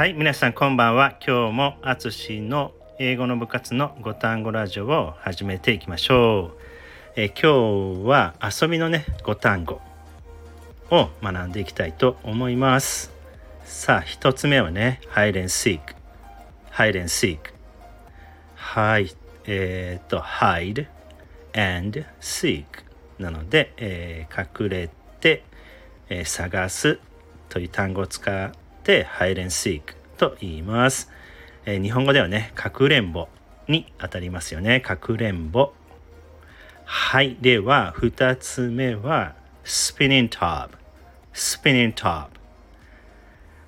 はい、皆さんこんばんは。今日もあつしの英語の部活のご単語ラジオを始めていきましょう。え今日は遊びのね、ご単語を学んでいきたいと思います。さあ、一つ目はね、hide and seek。hide and seek。はい、えっ、と、hide and seek なので、えー、隠れて、えー、探すという単語を使って hide and seek と言います、えー、日本語ではねかくれんぼにあたりますよね。かくれんぼ。はい。では2つ目は spinning top spinning top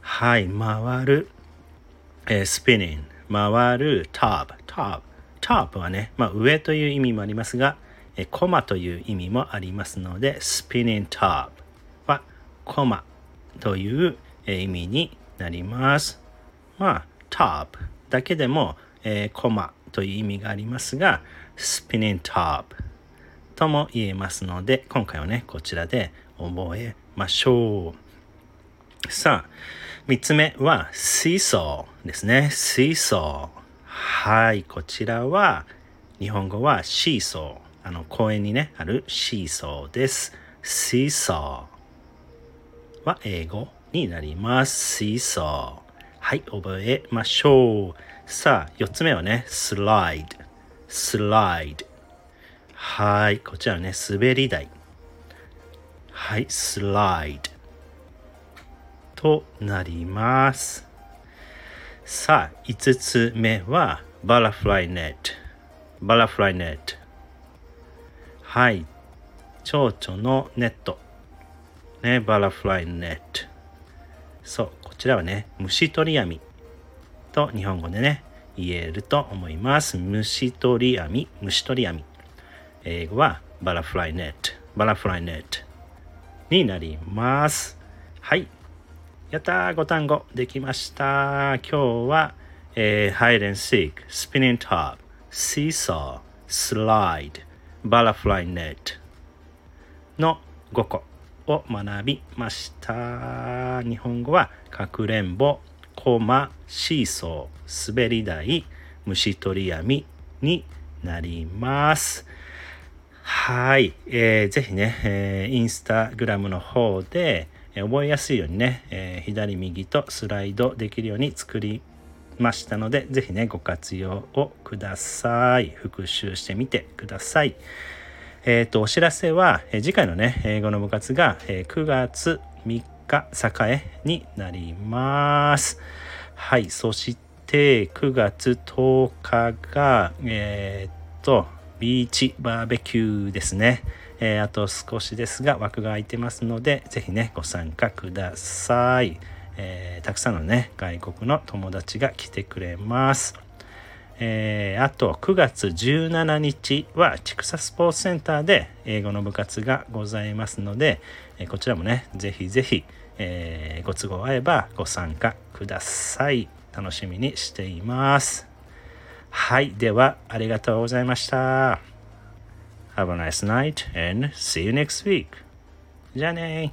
はい。回る、えー、spinning 回る。top top top はね、まあ、上という意味もありますが、えコマという意味もありますので spinning top はコマというえ意味になります。まあ top だけでも、えー、コマという意味がありますが spinning top とも言えますので今回はねこちらで覚えましょう。さあ3つ目は seesaw ですね。seesaw はいこちらは日本語はシーソー。あの公園にねあるシーソーです。シーソーは英語。になりますシーソーはい覚えましょうさあ4つ目はねスライドスライドはいこちらね滑り台はいスライドとなりますさあ、5つ目はバラフライネット。バラフライネット。はい。蝶々のネット。ね、バラフライネット。そう、こちらはね、虫取り網と日本語でね、言えると思います。虫取り網、虫取り網。英語はバラフライネット。バラフライネットになります。はい。やったー、5単語できました。今日は、えー、hide and seek, spinning top, seesaw, slide, butterfly net の5個を学びました。日本語はかくれんぼ、コマ、シーソー、滑り台、虫取り網になります。はい、えー、ぜひね、えー、インスタグラムの方でえ、覚えやすいようにね、えー、左右とスライドできるように作りましたので、ぜひね、ご活用をください。復習してみてください。えっ、ー、と、お知らせは、えー、次回のね、英語の部活が、えー、9月3日栄になります。はい、そして9月10日が、えっと、ビーチバーベキューですね。え、あと少しですが枠が空いてますので、ぜひね、ご参加ください。え、たくさんのね、外国の友達が来てくれます。えー、あと9月17日は千草スポーツセンターで英語の部活がございますので、えこちらもね、ぜひぜひ、えご都合合えばご参加ください。楽しみにしています。はい、ではありがとうございました。Have a nice night and see you next week. じゃあね